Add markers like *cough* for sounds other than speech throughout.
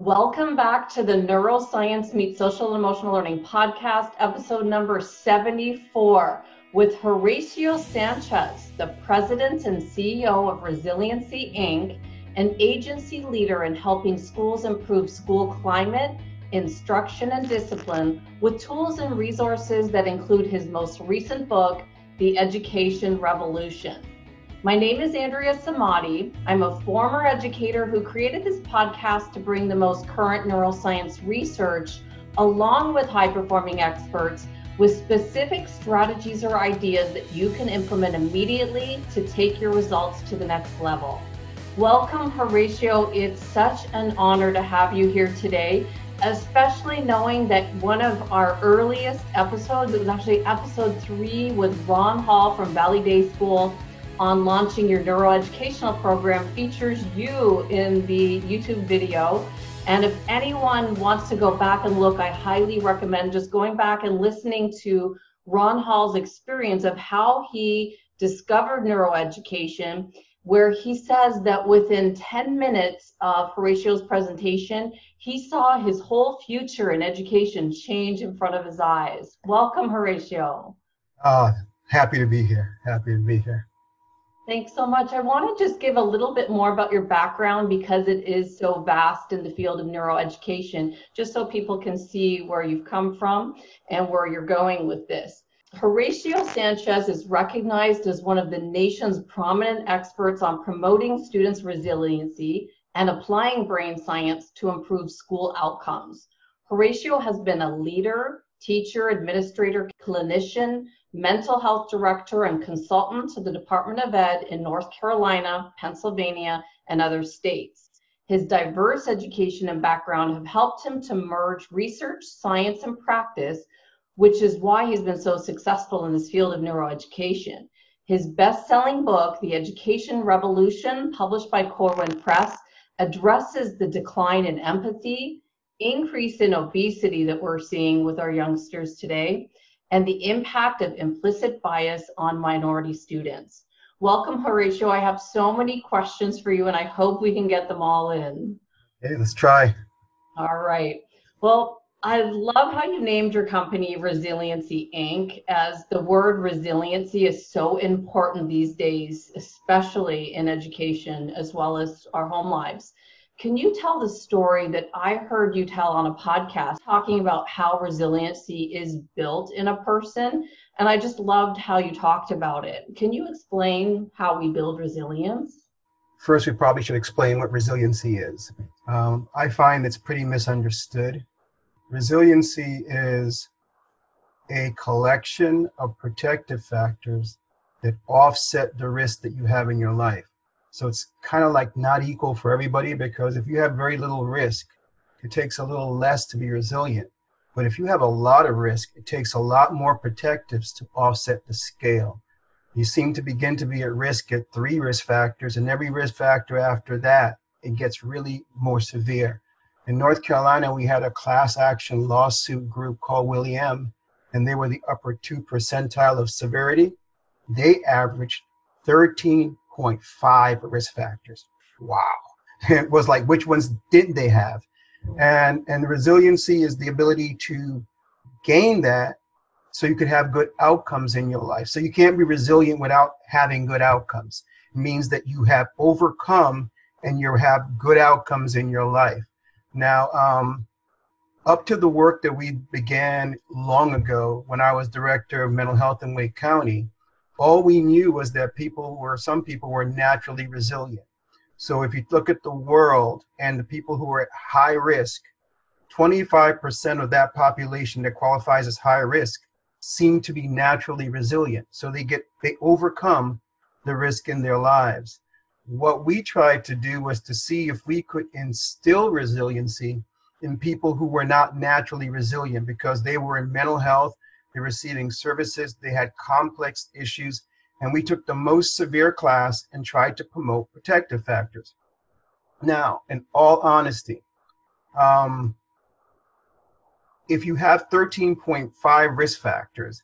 Welcome back to the Neuroscience Meets Social and Emotional Learning podcast, episode number 74, with Horacio Sanchez, the president and CEO of Resiliency Inc., an agency leader in helping schools improve school climate, instruction, and discipline with tools and resources that include his most recent book, The Education Revolution. My name is Andrea Samadi. I'm a former educator who created this podcast to bring the most current neuroscience research along with high performing experts with specific strategies or ideas that you can implement immediately to take your results to the next level. Welcome, Horacio. It's such an honor to have you here today, especially knowing that one of our earliest episodes, it was actually episode three with Ron Hall from Valley Day School on launching your neuroeducational program features you in the YouTube video. And if anyone wants to go back and look, I highly recommend just going back and listening to Ron Hall's experience of how he discovered neuroeducation, where he says that within 10 minutes of Horacio's presentation, he saw his whole future in education change in front of his eyes. Welcome, Horacio. Uh, happy to be here. Happy to be here. Thanks so much. I want to just give a little bit more about your background because it is so vast in the field of neuroeducation, just so people can see where you've come from and where you're going with this. Horacio Sanchez is recognized as one of the nation's prominent experts on promoting students' resiliency and applying brain science to improve school outcomes. Horacio has been a leader, teacher, administrator, clinician, mental health director and consultant to the Department of Ed in North Carolina, Pennsylvania, and other states. His diverse education and background have helped him to merge research, science, and practice, which is why he's been so successful in this field of neuroeducation. His best selling book, The Education Revolution, published by Corwin Press, addresses the decline in empathy, increase in obesity that we're seeing with our youngsters today, and the impact of implicit bias on minority students. Welcome, Horacio. I have so many questions for you, and I hope we can get them all in. Hey, let's try. All right. Well, I love how you named your company Resiliency Inc., as the word resiliency is so important these days, especially in education as well as our home lives. Can you tell the story that I heard you tell on a podcast talking about how resiliency is built in a person? And I just loved how you talked about it. Can you explain how we build resilience? First, we probably should explain what resiliency is. Um, I find it's pretty misunderstood. Resiliency is a collection of protective factors that offset the risk that you have in your life. So it's kind of like not equal for everybody because if you have very little risk, it takes a little less to be resilient. But if you have a lot of risk, it takes a lot more protectives to offset the scale. You seem to begin to be at risk at three risk factors, and every risk factor after that, it gets really more severe. In North Carolina, we had a class action lawsuit group called William, and they were the upper two percentile of severity. They averaged 13 0.5 risk factors. Wow. *laughs* It was like, which ones didn't they have? And, and resiliency is the ability to gain that so you could have good outcomes in your life. So you can't be resilient without having good outcomes. It means that you have overcome and you have good outcomes in your life. Now, um, up to the work that we began long ago when I was director of mental health in Wake County, all we knew was that people were some people were naturally resilient. So if you look at the world and the people who are at high risk 25% of that population that qualifies as high risk seem to be naturally resilient. So they get they overcome the risk in their lives. What we tried to do was to see if we could instill resiliency in people who were not naturally resilient because they were in mental health they're receiving services. They had complex issues. And we took the most severe class and tried to promote protective factors. Now, in all honesty, um, if you have 13.5 risk factors,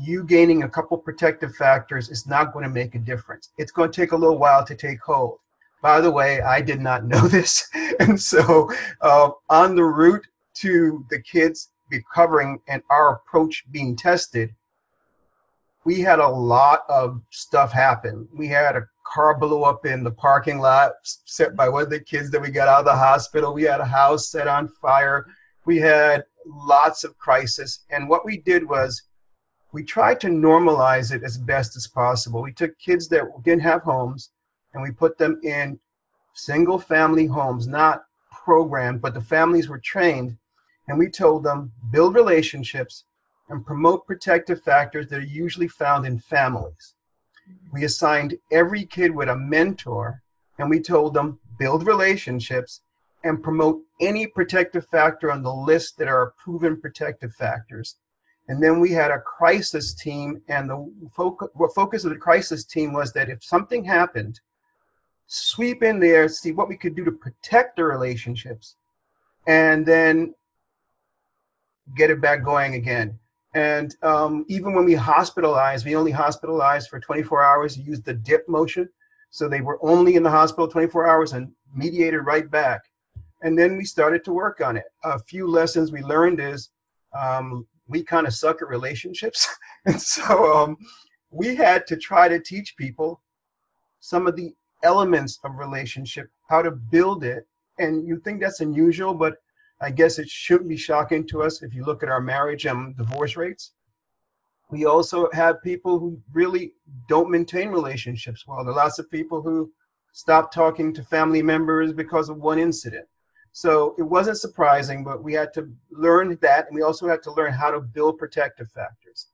you gaining a couple protective factors is not going to make a difference. It's going to take a little while to take hold. by the way, I did not *laughs* know this. And so uh, on the route to the kids recovering and our approach being tested, we had a lot of stuff happen. We had a car blew up in the parking lot set by one of the kids that we got out of the hospital. We had a house set on fire. We had lots of crisis. And what we did was we tried to normalize it as best as possible. We took kids that didn't have homes and we put them in single family homes, not programmed, but the families were trained. And we told them build relationships and promote protective factors that are usually found in families. We assigned every kid with a mentor and we told them build relationships and promote any protective factor on the list that are proven protective factors. And then we had a crisis team, and the focus, focus of the crisis team was that if something happened, sweep in there, see what we could do to protect the relationships, and then get it back going again. And um, even when we hospitalized, we only hospitalized for 24 hours, used the dip motion. So they were only in the hospital 24 hours and mediated right back. And then we started to work on it. A few lessons we learned is um, we kind of suck at relationships. *laughs* and so um, we had to try to teach people some of the elements of relationship, how to build it. And you think that's unusual, but I guess it shouldn't be shocking to us if you look at our marriage and divorce rates. We also have people who really don't maintain relationships well. There are lots of people who stop talking to family members because of one incident. So it wasn't surprising, but we had to learn that, and we also had to learn how to build protective factors.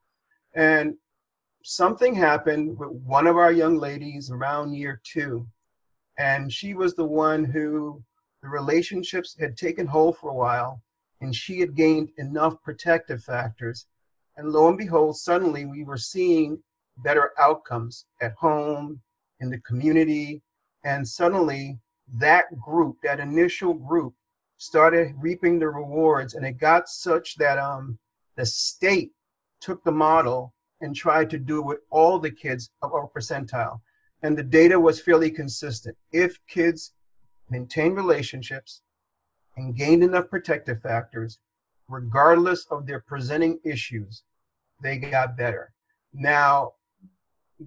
And something happened with one of our young ladies around year two, and she was the one who the relationships had taken hold for a while, and she had gained enough protective factors. And lo and behold, suddenly we were seeing better outcomes at home, in the community, and suddenly that group, that initial group, started reaping the rewards, and it got such that um, the state took the model and tried to do it with all the kids of our percentile. And the data was fairly consistent. If kids maintained relationships and gained enough protective factors, regardless of their presenting issues, they got better. Now,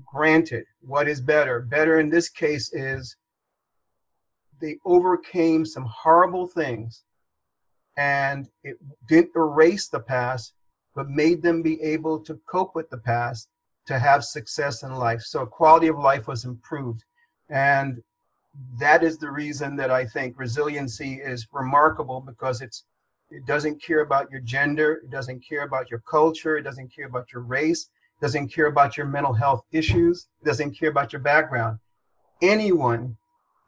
granted, what is better? Better in this case is they overcame some horrible things and it didn't erase the past but made them be able to cope with the past to have success in life so quality of life was improved and that is the reason that i think resiliency is remarkable because it's it doesn't care about your gender it doesn't care about your culture it doesn't care about your race it doesn't care about your mental health issues it doesn't care about your background anyone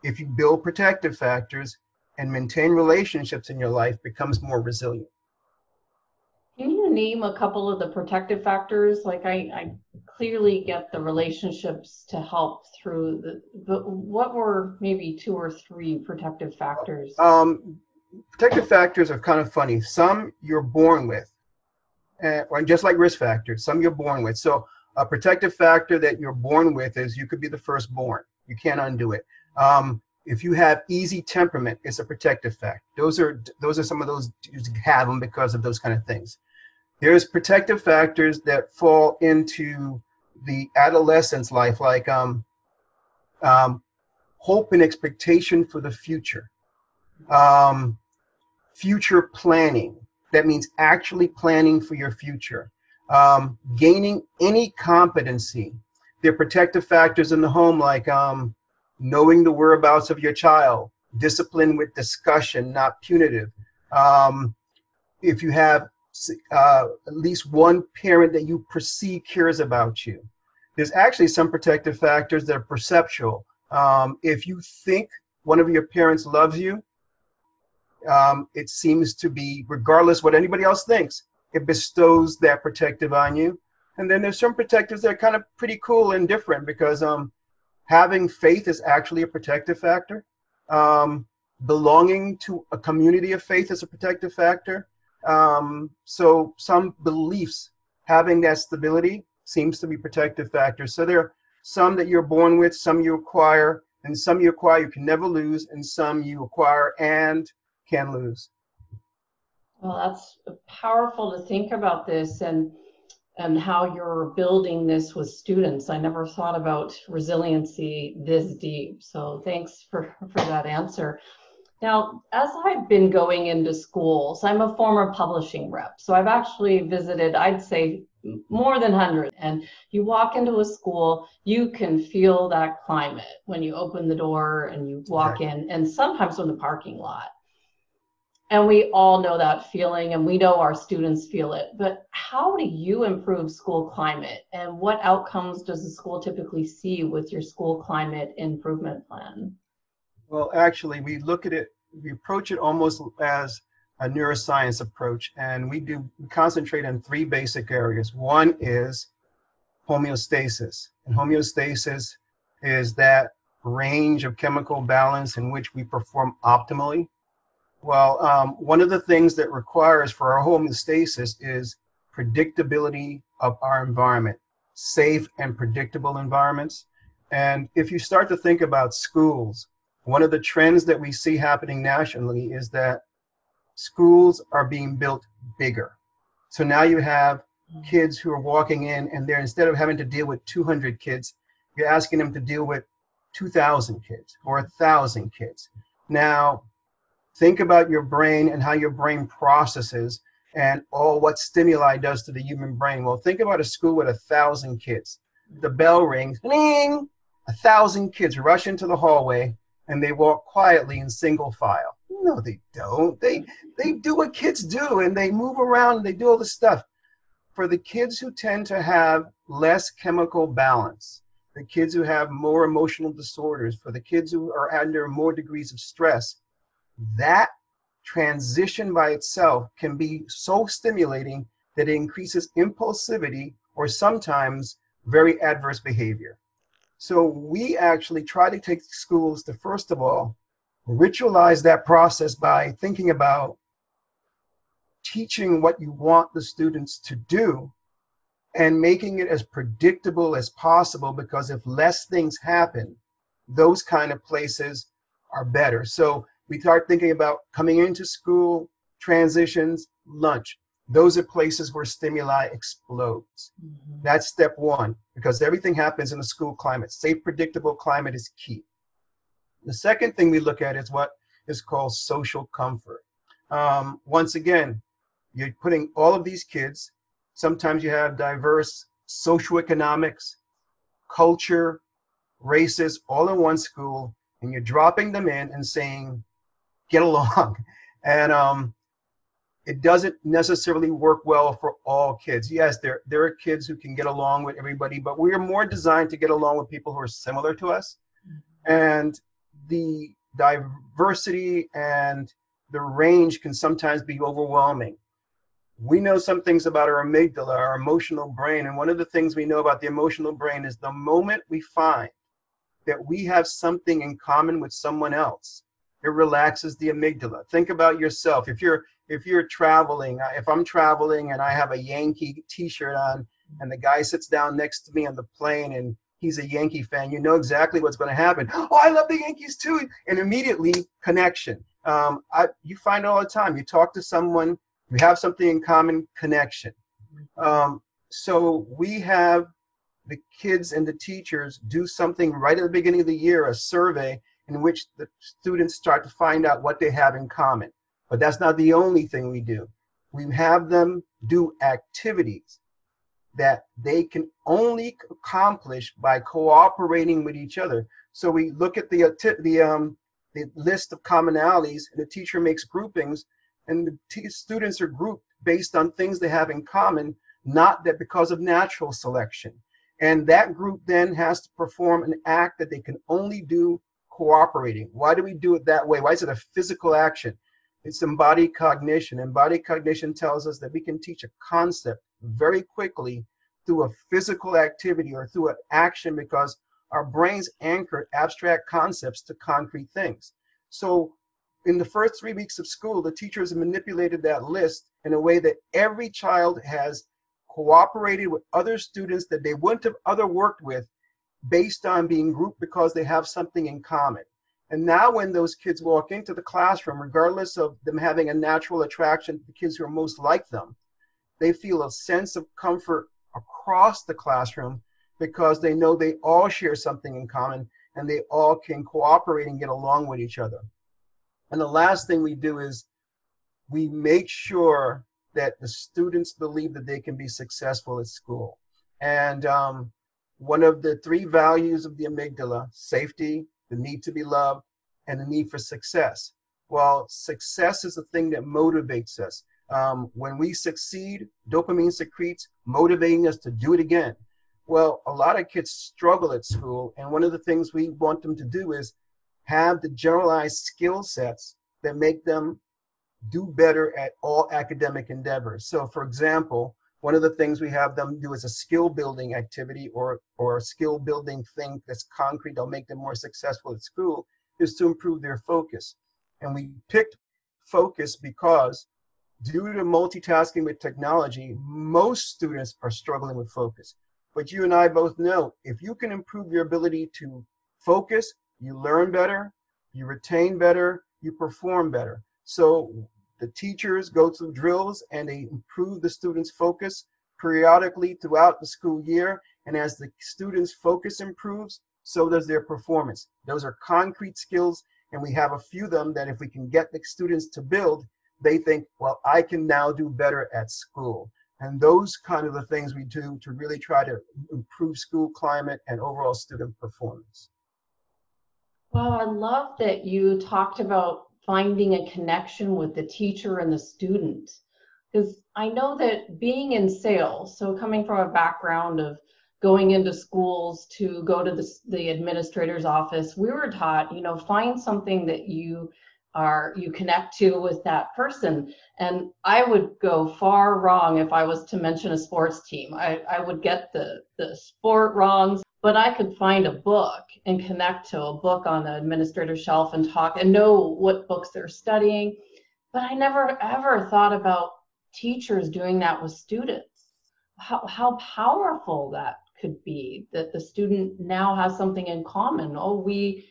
if you build protective factors and maintain relationships in your life, becomes more resilient. Can you name a couple of the protective factors? Like I, I clearly get the relationships to help through the, what were maybe two or three protective factors? Um, protective factors are kind of funny. Some you're born with, and, just like risk factors, some you're born with. So a protective factor that you're born with is you could be the firstborn. You can't undo it. Um, if you have easy temperament, it's a protective fact. Those are those are some of those you have them because of those kind of things. There's protective factors that fall into the adolescent's life, like um, um, hope and expectation for the future, um, future planning. That means actually planning for your future, um, gaining any competency. There are protective factors in the home, like um, knowing the whereabouts of your child, discipline with discussion, not punitive. Um, if you have uh, at least one parent that you perceive cares about you, there's actually some protective factors that are perceptual. Um, if you think one of your parents loves you, um, it seems to be, regardless what anybody else thinks, it bestows that protective on you. And then there's some protectives that are kind of pretty cool and different because um, having faith is actually a protective factor. Um, belonging to a community of faith is a protective factor. Um, so some beliefs having that stability seems to be protective factors. So there are some that you're born with, some you acquire, and some you acquire you can never lose, and some you acquire and can lose. Well, that's powerful to think about this and and how you're building this with students. I never thought about resiliency this deep. So thanks for, for that answer. Now, as I've been going into schools, I'm a former publishing rep. So I've actually visited, I'd say, more than 100. And you walk into a school, you can feel that climate when you open the door and you walk in, and sometimes in the parking lot. And we all know that feeling, and we know our students feel it. But how do you improve school climate, and what outcomes does the school typically see with your school climate improvement plan? Well, actually, we look at it, we approach it almost as a neuroscience approach, and we do we concentrate on three basic areas. One is homeostasis, and homeostasis is that range of chemical balance in which we perform optimally. Well, um, one of the things that requires for our homeostasis is predictability of our environment, safe and predictable environments. And if you start to think about schools, one of the trends that we see happening nationally is that schools are being built bigger. So now you have mm. kids who are walking in and they're instead of having to deal with 200 kids, you're asking them to deal with 2,000 kids or 1,000 kids. Now, think about your brain and how your brain processes and all what stimuli does to the human brain. Well, think about a school with a thousand kids. The bell rings, ding, a thousand kids rush into the hallway and they walk quietly in single file. No, they don't. They they do what kids do and they move around and they do all this stuff. For the kids who tend to have less chemical balance, the kids who have more emotional disorders, for the kids who are under more degrees of stress, that transition by itself can be so stimulating that it increases impulsivity or sometimes very adverse behavior. So we actually try to take schools to, first of all, ritualize that process by thinking about teaching what you want the students to do and making it as predictable as possible because if less things happen, those kind of places are better. So we start thinking about coming into school, transitions, lunch. Those are places where stimuli explodes. Mm-hmm. That's step one, because everything happens in a school climate. Safe, predictable climate is key. The second thing we look at is what is called social comfort. Um, once again, you're putting all of these kids, sometimes you have diverse socioeconomics, culture, races, all in one school, and you're dropping them in and saying, get along. *laughs* And um, it doesn't necessarily work well for all kids. Yes, there, there are kids who can get along with everybody, but we are more designed to get along with people who are similar to us. Mm-hmm. And the diversity and the range can sometimes be overwhelming. We know some things about our amygdala, our emotional brain. And one of the things we know about the emotional brain is the moment we find that we have something in common with someone else, it relaxes the amygdala. Think about yourself. If you're if you're traveling, if I'm traveling and I have a Yankee T-shirt on, and the guy sits down next to me on the plane and he's a Yankee fan, you know exactly what's going to happen. *gasps* Oh, I love the Yankees too, and immediately connection. Um, I, you find it all the time. You talk to someone, you have something in common, connection. Um, so we have the kids and the teachers do something right at the beginning of the year, a survey in which the students start to find out what they have in common. But that's not the only thing we do. We have them do activities that they can only accomplish by cooperating with each other. So we look at the the um, the list of commonalities, and the teacher makes groupings, and the t- students are grouped based on things they have in common, not that because of natural selection. And that group then has to perform an act that they can only do cooperating. Why do we do it that way? Why is it a physical action? It's embodied cognition. Embodied cognition tells us that we can teach a concept very quickly through a physical activity or through an action because our brains anchor abstract concepts to concrete things. So in the first three weeks of school, the teachers manipulated that list in a way that every child has cooperated with other students that they wouldn't have other worked with based on being grouped because they have something in common. And now, when those kids walk into the classroom, regardless of them having a natural attraction to the kids who are most like them, they feel a sense of comfort across the classroom because they know they all share something in common and they all can cooperate and get along with each other. And the last thing we do is we make sure that the students believe that they can be successful at school. And um, one of the three values of the amygdala safety, the need to be loved, and the need for success. Well, success is the thing that motivates us. Um, when we succeed, dopamine secretes, motivating us to do it again. Well, a lot of kids struggle at school, and one of the things we want them to do is have the generalized skill sets that make them do better at all academic endeavors. So, for example, one of the things we have them do is a skill building activity or, or a skill building thing that's concrete that'll make them more successful at school is to improve their focus. And we picked focus because due to multitasking with technology, most students are struggling with focus. But you and I both know if you can improve your ability to focus, you learn better, you retain better, you perform better. So the teachers go through drills and they improve the students' focus periodically throughout the school year. And as the students' focus improves, so does their performance. Those are concrete skills, and we have a few of them that if we can get the students to build, they think, well, I can now do better at school. And those kind of the things we do to really try to improve school climate and overall student performance. Well, I love that you talked about finding a connection with the teacher and the student. Because I know that being in sales, so coming from a background of going into schools to go to the, the administrator's office, we were taught, you know, find something that you are you connect to with that person. And i would go far wrong if i was to mention a sports team. I, I would get the the sport wrongs but I could find a book and connect to a book on the administrator shelf and talk and know what books they're studying. But I never ever thought about teachers doing that with students. How, how powerful that could be that the student now has something in common. Oh, we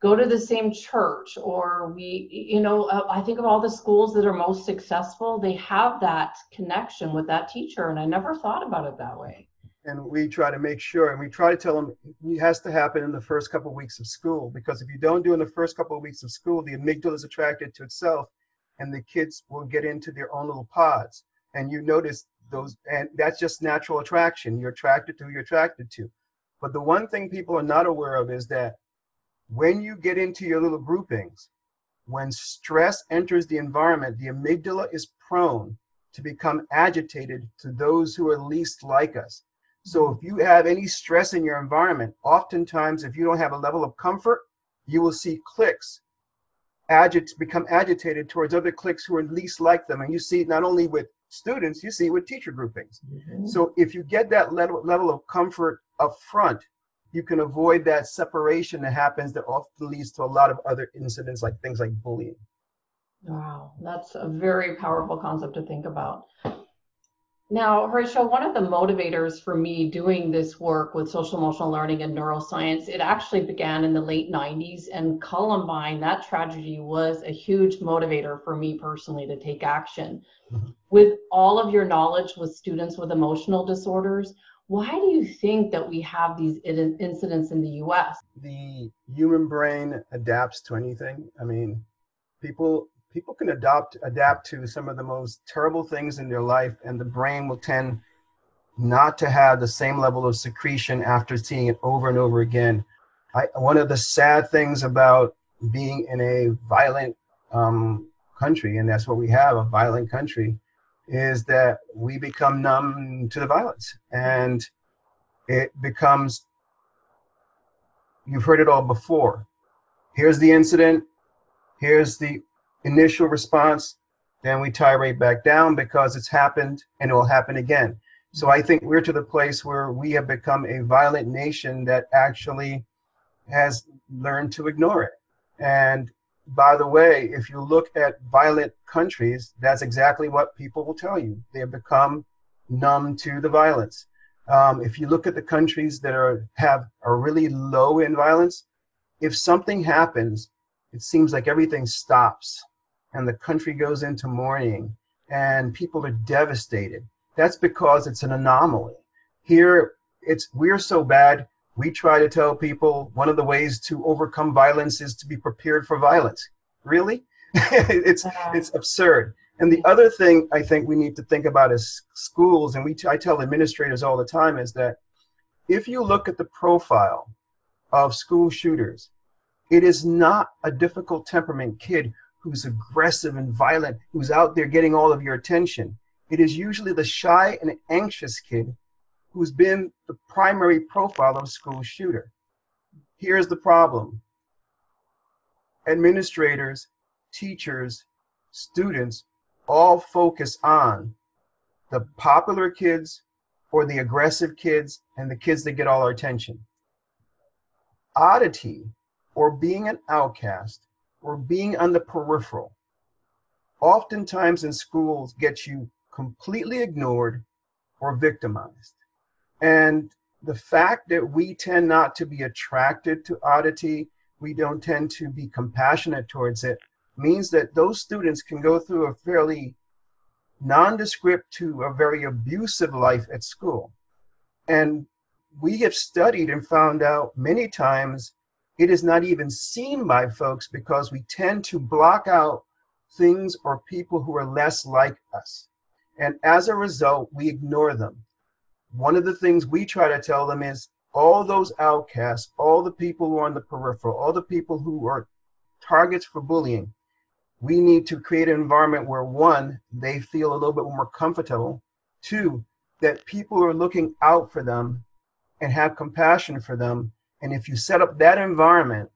go to the same church, or we, you know, uh, I think of all the schools that are most successful, they have that connection with that teacher. And I never thought about it that way and we try to make sure and we try to tell them it has to happen in the first couple of weeks of school because if you don't do it in the first couple of weeks of school the amygdala is attracted to itself and the kids will get into their own little pods. And you notice those and that's just natural attraction. You're attracted to you're attracted to. But the one thing people are not aware of is that when you get into your little groupings when stress enters the environment the amygdala is prone to become agitated to those who are least like us so if you have any stress in your environment, oftentimes if you don't have a level of comfort, you will see cliques agit- become agitated towards other cliques who are least like them. And you see it not only with students, you see it with teacher groupings. Mm-hmm. So if you get that level, level of comfort up front, you can avoid that separation that happens that often leads to a lot of other incidents like things like bullying. Wow, that's a very powerful concept to think about. Now, Horacio, one of the motivators for me doing this work with social emotional learning and neuroscience, it actually began in the late 90s. And Columbine, that tragedy was a huge motivator for me personally to take action. Mm-hmm. With all of your knowledge with students with emotional disorders, why do you think that we have these incidents in the US? The human brain adapts to anything. I mean, people people can adopt adapt to some of the most terrible things in their life and the brain will tend not to have the same level of secretion after seeing it over and over again. I, one of the sad things about being in a violent um, country and that's what we have a violent country is that we become numb to the violence. And it becomes you've heard it all before. Here's the incident. Here's the initial response, then we tirade back down because it's happened and it will happen again. So I think we're to the place where we have become a violent nation that actually has learned to ignore it. And by the way, if you look at violent countries, that's exactly what people will tell you. They have become numb to the violence. Um, if you look at the countries that are have are really low in violence, if something happens, it seems like everything stops and the country goes into mourning and people are devastated. That's because it's an anomaly. Here, it's we're so bad. We try to tell people one of the ways to overcome violence is to be prepared for violence. Really, *laughs* it's it's absurd. And the other thing I think we need to think about as schools, and we t- I tell administrators all the time, is that if you look at the profile of school shooters, it is not a difficult temperament kid who's aggressive and violent, who's out there getting all of your attention. It is usually the shy and anxious kid who's been the primary profile of a school shooter. Here's the problem administrators, teachers, students all focus on the popular kids or the aggressive kids and the kids that get all our attention. Oddity or being an outcast or being on the peripheral oftentimes in schools gets you completely ignored or victimized. And the fact that we tend not to be attracted to oddity, we don't tend to be compassionate towards it, means that those students can go through a fairly nondescript to a very abusive life at school. And we have studied and found out many times it is not even seen by folks because we tend to block out things or people who are less like us. And as a result, we ignore them. One of the things we try to tell them is all those outcasts, all the people who are on the peripheral, all the people who are targets for bullying, we need to create an environment where one, they feel a little bit more comfortable, two, that people are looking out for them and have compassion for them and if you set up that environment,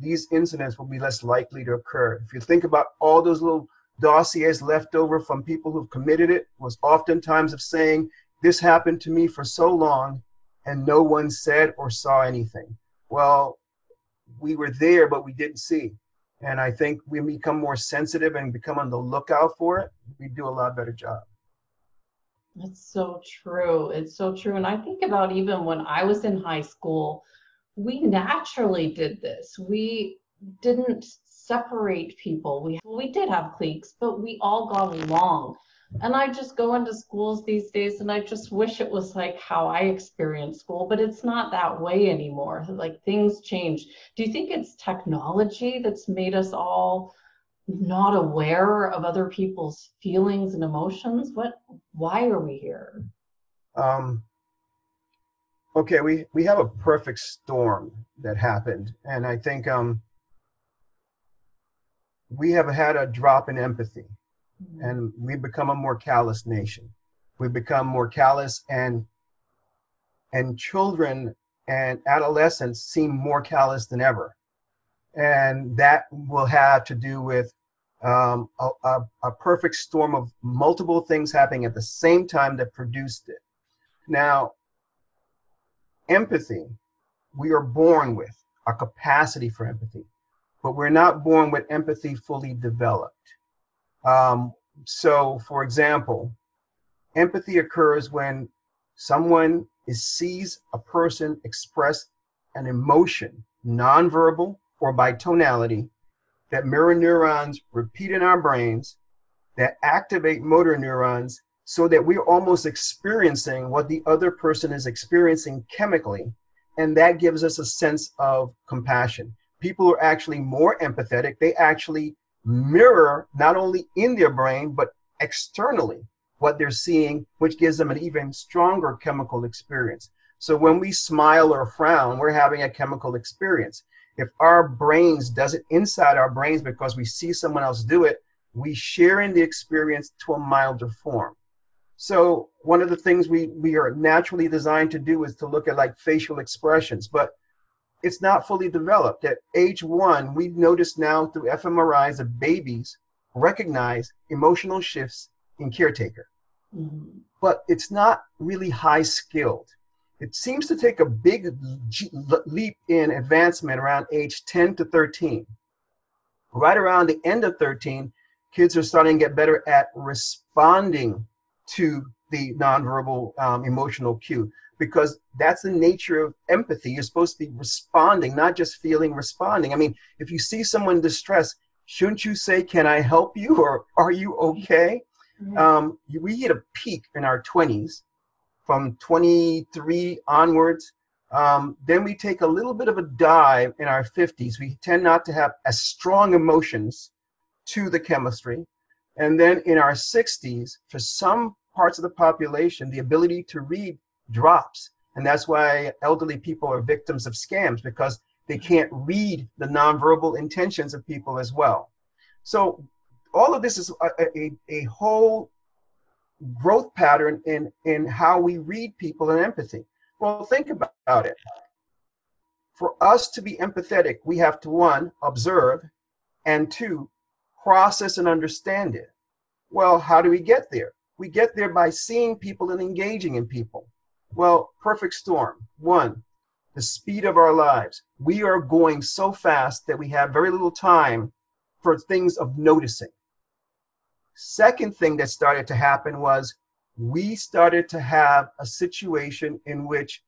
these incidents will be less likely to occur. If you think about all those little dossiers left over from people who've committed it, was oftentimes of saying, This happened to me for so long, and no one said or saw anything. Well, we were there, but we didn't see. And I think when we become more sensitive and become on the lookout for it, we do a lot better job. That's so true. It's so true. And I think about even when I was in high school, we naturally did this. We didn't separate people. We we did have cliques, but we all got along. And I just go into schools these days and I just wish it was like how I experienced school, but it's not that way anymore. Like things change. Do you think it's technology that's made us all not aware of other people's feelings and emotions? What why are we here? Um okay, we, we have a perfect storm that happened. And I think um, we have had a drop in empathy mm-hmm. and we've become a more callous nation. We've become more callous and and children and adolescents seem more callous than ever. And that will have to do with um, a, a, a perfect storm of multiple things happening at the same time that produced it. Now, empathy we are born with a capacity for empathy but we're not born with empathy fully developed. Um, so for example empathy occurs when someone is, sees a person express an emotion nonverbal or by tonality that mirror neurons repeat in our brains that activate motor neurons so that we're almost experiencing what the other person is experiencing chemically. And that gives us a sense of compassion. People are actually more empathetic. They actually mirror not only in their brain, but externally what they're seeing, which gives them an even stronger chemical experience. So when we smile or frown, we're having a chemical experience. If our brains does it inside our brains because we see someone else do it, we share in the experience to a milder form. So one of the things we, we are naturally designed to do is to look at like facial expressions, but it's not fully developed. At age one, we notice now through fMRIs that babies recognize emotional shifts in caretaker. Mm-hmm. But it's not really high skilled. It seems to take a big leap in advancement around age 10 to 13. Right around the end of 13, kids are starting to get better at responding to the nonverbal um, emotional cue. because that's the nature of empathy. You're supposed to be responding, not just feeling, responding. I mean, if you see someone distressed, shouldn't you say, Can I help you? *laughs* or Are you okay? Mm-hmm. Um, we hit a peak in our 20s from 23 onwards. Um, then we take a little bit of a dive in our 50s. We tend not to have as strong emotions to the chemistry. And then in our 60s, for some parts of the population, the ability to read drops. And that's why elderly people are victims of scams because they can't read the nonverbal intentions of people as well. So all of this is a, a, a whole growth pattern in, in how we read people and empathy. Well, think about it. For us to be empathetic, we have to one, observe, and two, process and understand it. Well, how do we get there? We get there by seeing people and engaging in people. Well, perfect storm. One, the speed of our lives. We are going so fast that we have very little time for things of noticing. Second thing that started to happen was we started to have a situation in which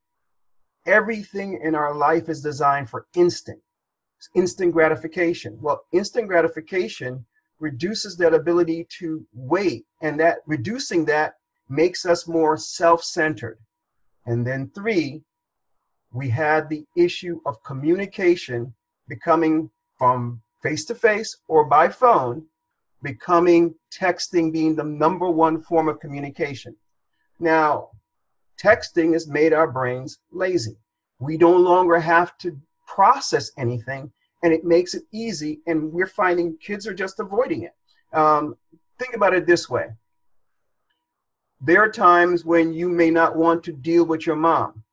everything in our life is designed for instant, instant gratification. Well, instant gratification reduces that ability to wait, and that reducing that makes us more self centered. And then three, we had the issue of communication becoming from face to face or by phone, becoming texting being the number one form of communication. Now, texting has made our brains lazy. We no longer have to process anything, and it makes it easy, and we're finding kids are just avoiding it. Um, think about it this way there are times when you may not want to deal with your mom.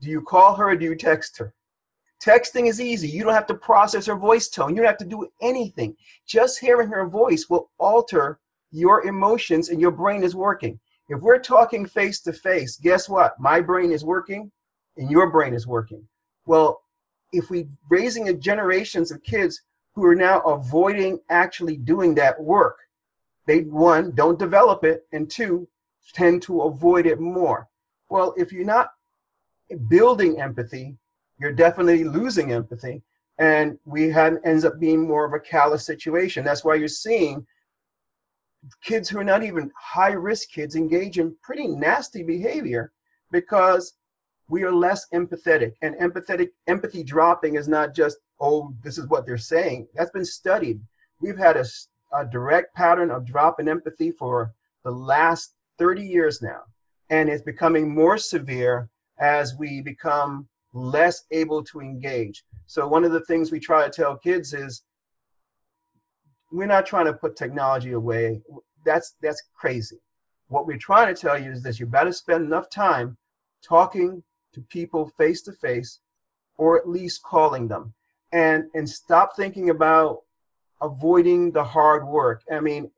Do you call her or do you text her? Texting is easy. You don't have to process her voice tone. You don't have to do anything. Just hearing her voice will alter your emotions and your brain is working. If we're talking face to face, guess what? My brain is working and your brain is working. Well, if we raising a generations of kids who are now avoiding actually doing that work, they one don't develop it and two tend to avoid it more. Well if you're not building empathy you're definitely losing empathy and we had ends up being more of a callous situation. That's why you're seeing kids who are not even high risk kids engage in pretty nasty behavior because we are less empathetic and empathetic empathy dropping is not just oh this is what they're saying that's been studied we've had a a direct pattern of drop in empathy for the last 30 years now. And it's becoming more severe as we become less able to engage. So, one of the things we try to tell kids is we're not trying to put technology away. That's, that's crazy. What we're trying to tell you is that you better spend enough time talking to people face to face or at least calling them and and stop thinking about avoiding the hard work. I mean,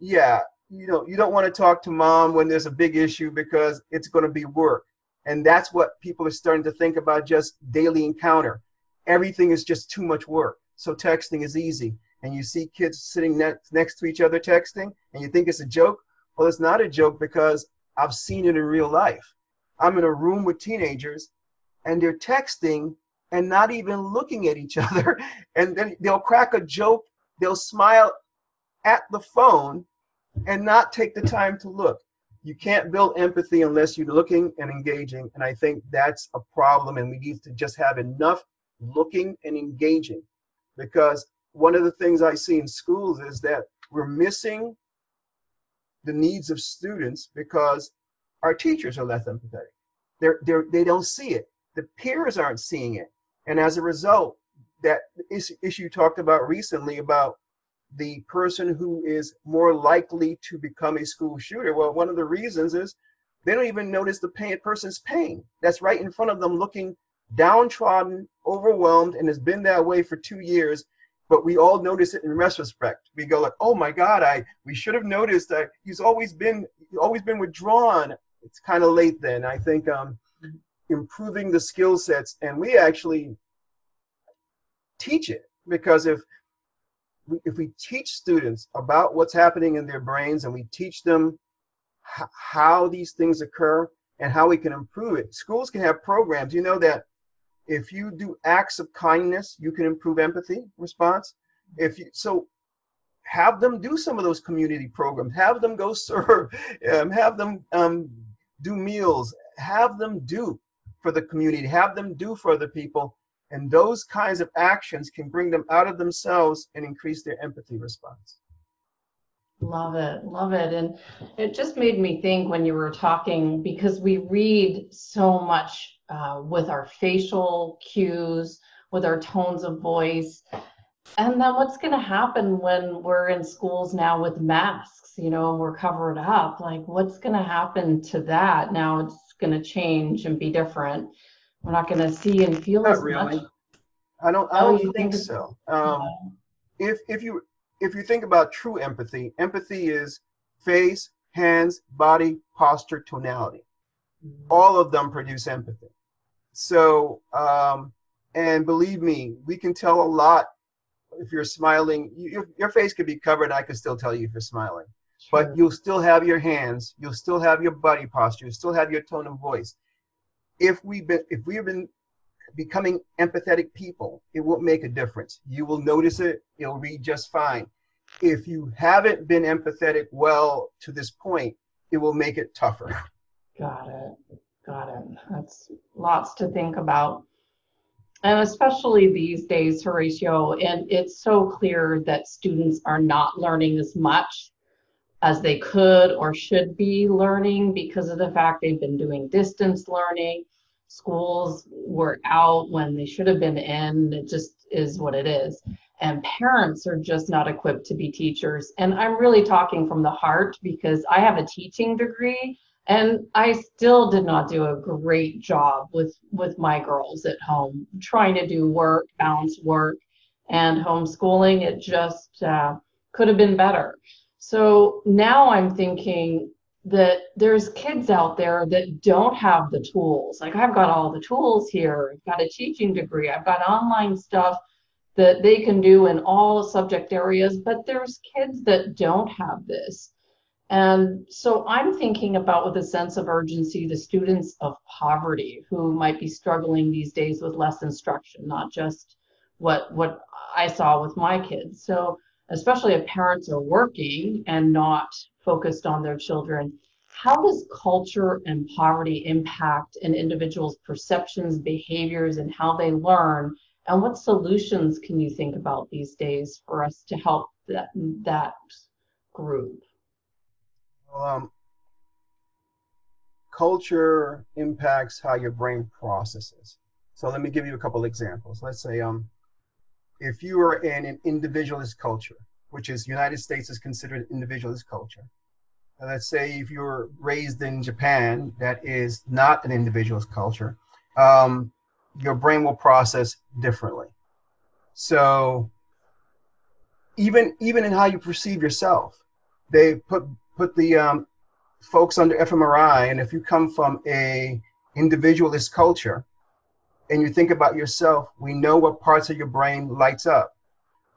yeah, you know, you don't want to talk to mom when there's a big issue because it's going to be work. And that's what people are starting to think about just daily encounter. Everything is just too much work. So texting is easy. And you see kids sitting next, next to each other texting and you think it's a joke. Well, it's not a joke because I've seen it in real life. I'm in a room with teenagers and they're texting and not even looking at each *laughs* other. And then they'll crack a joke, they'll smile at the phone and not take the time to look. You can't build empathy unless you're looking and engaging. And I think that's a problem. And we need to just have enough looking and engaging. Because one of the things I see in schools is that we're missing the needs of students because our teachers are less empathetic. They're, they're, they don't see it. The peers aren't seeing it. And as a result, that issue talked about recently about the person who is more likely to become a school shooter. Well, one of the reasons is they don't even notice the pain, person's pain. That's right in front of them, looking downtrodden, overwhelmed, and has been that way for two years. But we all notice it in retrospect. We go like, "Oh my God, I we should have noticed that he's always been always been withdrawn." It's kind of late then. I think um, improving the skill sets and we actually teach it because if we, if we teach students about what's happening in their brains and we teach them h- how these things occur and how we can improve it. Schools can have programs. You know that if you do acts of kindness, you can improve empathy response. If you so have them do some of those community programs, have them go *laughs* serve, um, have them um, do meals, have them do for the community, have them do for other people. And those kinds of actions can bring them out of themselves and increase their empathy response. Love it, love it. And it just made me think when you were talking because we read so much uh, with our facial cues, with our tones of voice. And then what's going to happen when we're in schools now with masks, you know, and we're covered up? Like, what's going to happen to that? Now it's going to change and be different. We're not going to see and feel Not as really. much. I don't. I Oh, don't you think, think so. *laughs* Um, if if you if you think about true empathy, empathy is face, hands, body, posture, tonality. All of them produce empathy. So, um, and believe me, we can tell a lot if you're smiling. You, your, your face could be covered. I can still tell you if you're smiling, but you'll still have your hands. You'll still have your body posture. You'll still have your tone of voice. If we've been, if we've been becoming empathetic people, it will make a difference. You will notice it. It'll read just fine. If you haven't been empathetic well to this point, it will make it tougher. Got it. Got it. That's lots to think about. And especially these days, Horacio, and it's so clear that students are not learning as much as they could or should be learning because of the fact they've been doing distance learning. Schools were out when they should have been in. It just is what it is. And parents are just not equipped to be teachers. And I'm really talking from the heart because I have a teaching degree and I still did not do a great job with with my girls at home trying to do work, balance work and homeschooling. It just uh, could have been better. So now I'm thinking that there's kids out there that don't have the tools. Like I've got all the tools here. I've got a teaching degree. I've got online stuff that they can do in all subject areas, but there's kids that don't have this. And so I'm thinking about with a sense of urgency the students of poverty who might be struggling these days with less instruction, not just what what I saw with my kids. So especially if parents are working and not focused on their children, how does culture and poverty impact an individual's perceptions, behaviors, and how they learn? And what solutions can you think about these days for us to help that that group? Um, culture impacts how your brain processes. So let me give you a couple examples. Let's say um, if you are in an individualist culture, which is United States is considered individualist culture. Uh, let's say if you're raised in Japan, that is not an individualist culture. Um, your brain will process differently. So even even in how you perceive yourself, they put put the um, folks under fMRI, and if you come from a individualist culture, and you think about yourself, we know what parts of your brain lights up.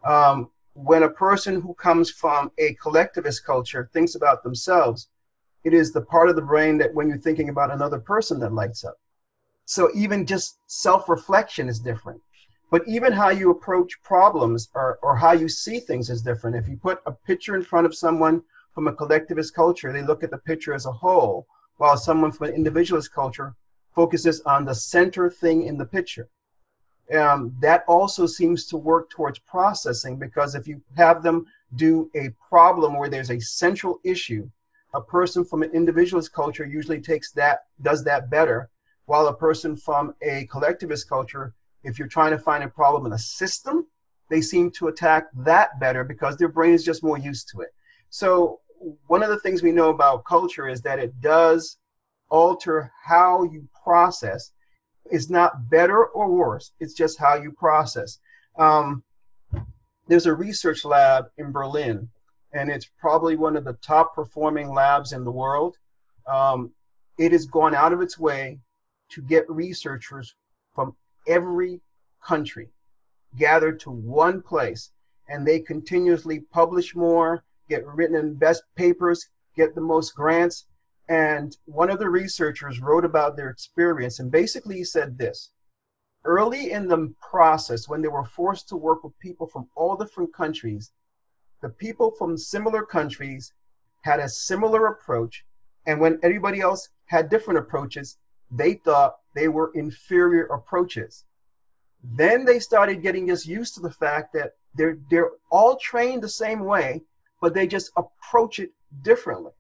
Um, when a person who comes from a collectivist culture thinks about themselves, it is the part of the brain that when you're thinking about another person that lights up. So even just self-reflection is different. But even how you approach problems or, or how you see things is different. If you put a picture in front of someone from a collectivist culture, they look at the picture as a whole, while someone from an individualist culture focuses on the center thing in the picture. Um, that also seems to work towards processing because if you have them do a problem where there's a central issue, a person from an individualist culture usually takes that, does that better, while a person from a collectivist culture, if you're trying to find a problem in a system, they seem to attack that better because their brain is just more used to it. So one of the things we know about culture is that it does alter how you process. It's not better or worse. It's just how you process. Um, there's a research lab in Berlin, and it's probably one of the top performing labs in the world. Um, it has gone out of its way to get researchers from every country gathered to one place, and they continuously publish more, get written in best papers, get the most grants, And one of the researchers wrote about their experience and basically he said this early in the process, when they were forced to work with people from all different countries, the people from similar countries had a similar approach. And when everybody else had different approaches, they thought they were inferior approaches. Then they started getting just used to the fact that they're, they're all trained the same way, but they just approach it differently.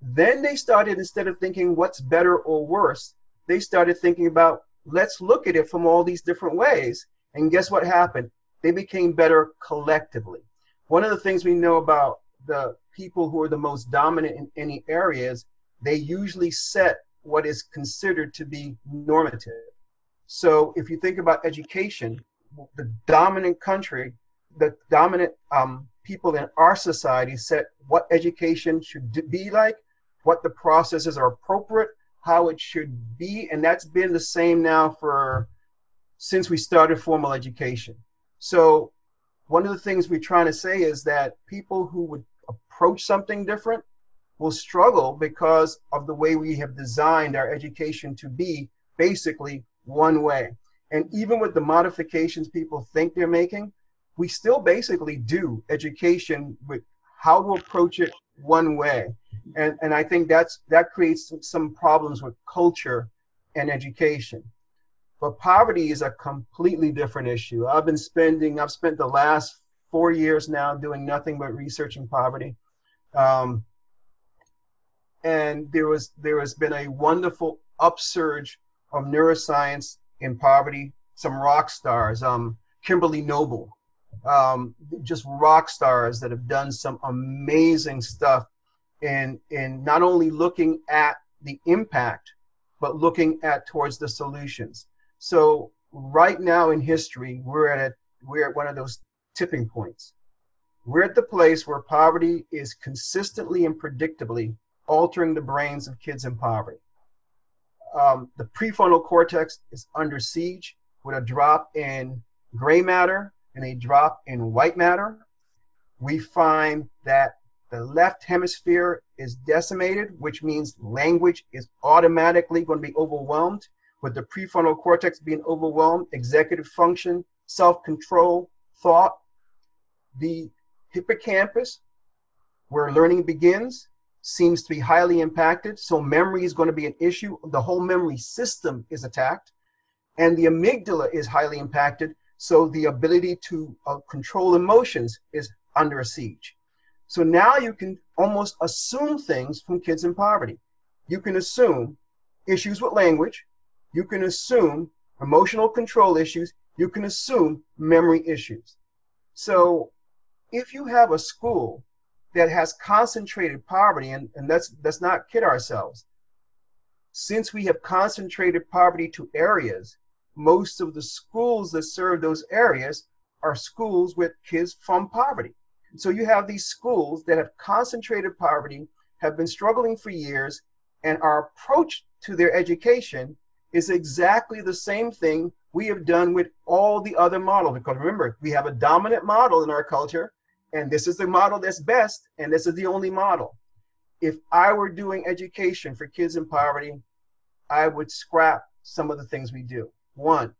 Then they started, instead of thinking what's better or worse, they started thinking about let's look at it from all these different ways. And guess what happened? They became better collectively. One of the things we know about the people who are the most dominant in any areas, they usually set what is considered to be normative. So if you think about education, the dominant country, the dominant um, people in our society set what education should be like, what the processes are appropriate, how it should be, and that's been the same now for since we started formal education. So one of the things we're trying to say is that people who would approach something different will struggle because of the way we have designed our education to be basically one way. And even with the modifications people think they're making, we still basically do education with how to approach it one way and and I think that's that creates some problems with culture and education. But poverty is a completely different issue. I've been spending I've spent the last four years now doing nothing but researching poverty, um, and there was there has been a wonderful upsurge of neuroscience in poverty. Some rock stars, um, Kimberly Noble, um, just rock stars that have done some amazing stuff in in not only looking at the impact but looking at towards the solutions. So right now in history we're at a, we're at one of those tipping points. We're at the place where poverty is consistently and predictably altering the brains of kids in poverty. Um, the prefrontal cortex is under siege with a drop in gray matter and a drop in white matter we find that the left hemisphere is decimated, which means language is automatically going to be overwhelmed. With the prefrontal cortex being overwhelmed, executive function, self control, thought, the hippocampus, where learning begins, seems to be highly impacted. So, memory is going to be an issue. The whole memory system is attacked. And the amygdala is highly impacted. So, the ability to uh, control emotions is under a siege. So now you can almost assume things from kids in poverty. You can assume issues with language. You can assume emotional control issues. You can assume memory issues. So if you have a school that has concentrated poverty, and, and let's, let's not kid ourselves, since we have concentrated poverty to areas, most of the schools that serve those areas are schools with kids from poverty. So you have these schools that have concentrated poverty, have been struggling for years, and our approach to their education is exactly the same thing we have done with all the other models. Because remember, we have a dominant model in our culture, and this is the model that's best, and this is the only model. If I were doing education for kids in poverty, I would scrap some of the things we do. One,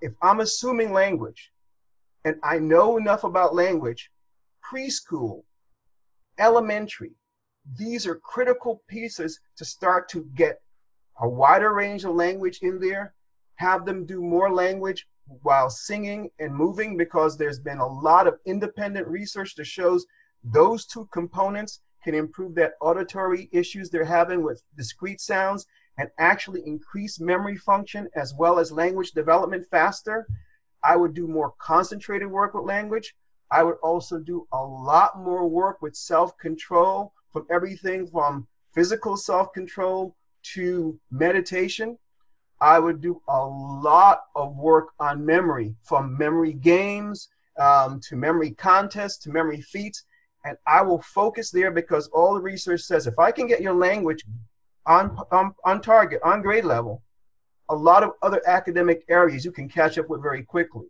if I'm assuming language, and I know enough about language, preschool, elementary, these are critical pieces to start to get a wider range of language in there, have them do more language while singing and moving because there's been a lot of independent research that shows those two components can improve that auditory issues they're having with discrete sounds and actually increase memory function as well as language development faster. I would do more concentrated work with language. I would also do a lot more work with self control from everything from physical self control to meditation. I would do a lot of work on memory from memory games um, to memory contests to memory feats. And I will focus there because all the research says if I can get your language on, on, on target, on grade level, a lot of other academic areas you can catch up with very quickly.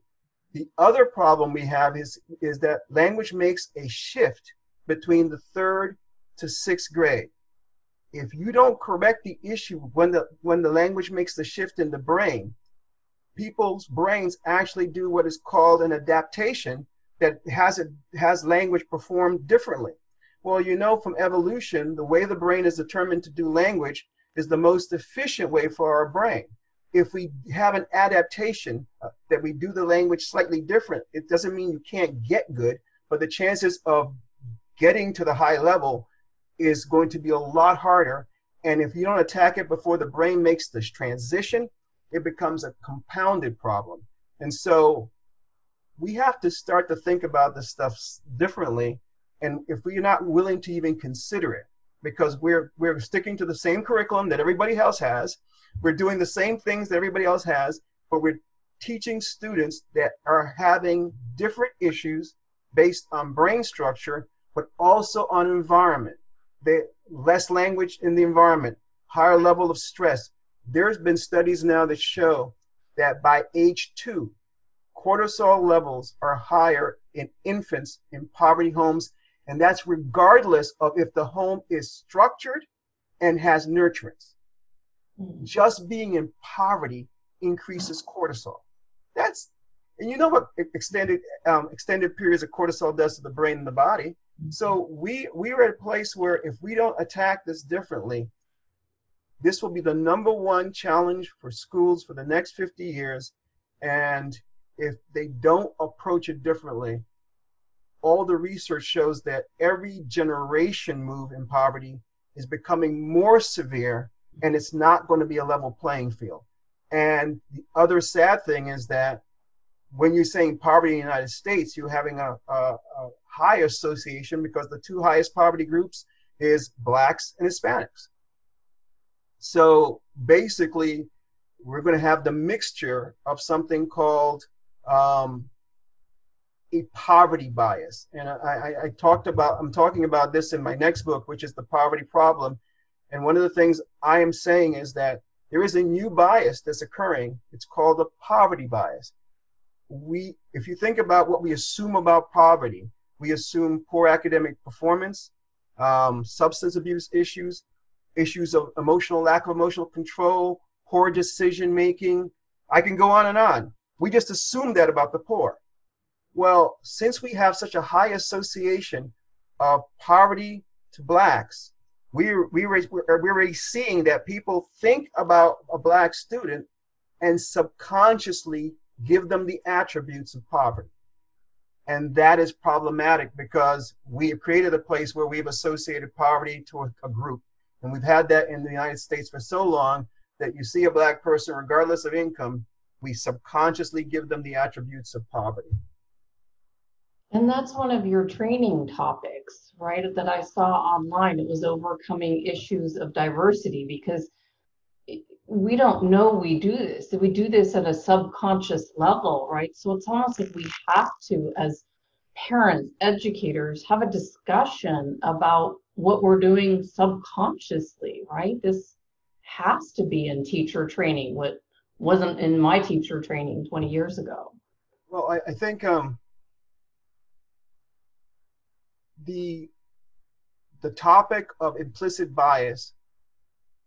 The other problem we have is, is that language makes a shift between the third to sixth grade. if you don't correct the issue when the when the language makes the shift in the brain, people's brains actually do what is called an adaptation that has it has language performed differently. Well, you know from evolution, the way the brain is determined to do language is the most efficient way for our brain. If we have an adaptation uh, that we do the language slightly different, it doesn't mean you can't get good, but the chances of getting to the high level is going to be a lot harder. And if you don't attack it before the brain makes this transition, it becomes a compounded problem. And so we have to start to think about this stuff differently. And if we're not willing to even consider it, because we're we're sticking to the same curriculum that everybody else has, we're doing the same things that everybody else has, but we're teaching students that are having different issues based on brain structure, but also on environment. The less language in the environment, higher level of stress. There's been studies now that show that by age two, cortisol levels are higher in infants in poverty homes, and that's regardless of if the home is structured and has nurturance. Mm-hmm. Just being in poverty increases cortisol. That's and you know what extended um, extended periods of cortisol does to the brain and the body. So we we are at a place where if we don't attack this differently, this will be the number one challenge for schools for the next 50 years. And if they don't approach it differently, all the research shows that every generation move in poverty is becoming more severe and it's not going to be a level playing field. And the other sad thing is that when you're saying poverty in the United States, you're having a, a, a high association because the two highest poverty groups is blacks and Hispanics. So basically, we're going to have the mixture of something called um, a poverty bias. And I, I, I, talked about, I'm talking about this in my next book, which is The Poverty Problem. And one of the things I am saying is that there is a new bias that's occurring. It's called the poverty bias we, if you think about what we assume about poverty, we assume poor academic performance, um, substance abuse issues, issues of emotional lack of emotional control, poor decision making. I can go on and on. We just assume that about the poor. Well, since we have such a high association of poverty to blacks, we, we, we're, we're already seeing that people think about a black student and subconsciously give them the attributes of poverty. And that is problematic because we have created a place where we've associated poverty to a, a group. And we've had that in the United States for so long that you see a black person, regardless of income, we subconsciously give them the attributes of poverty. And that's one of your training topics, right? That I saw online. It was overcoming issues of diversity because we don't know we do this. We do this at a subconscious level, right? So it's almost like we have to, as parents, educators, have a discussion about what we're doing subconsciously, right? This has to be in teacher training, what wasn't in my teacher training 20 years ago. Well, I, I think um, the the topic of implicit bias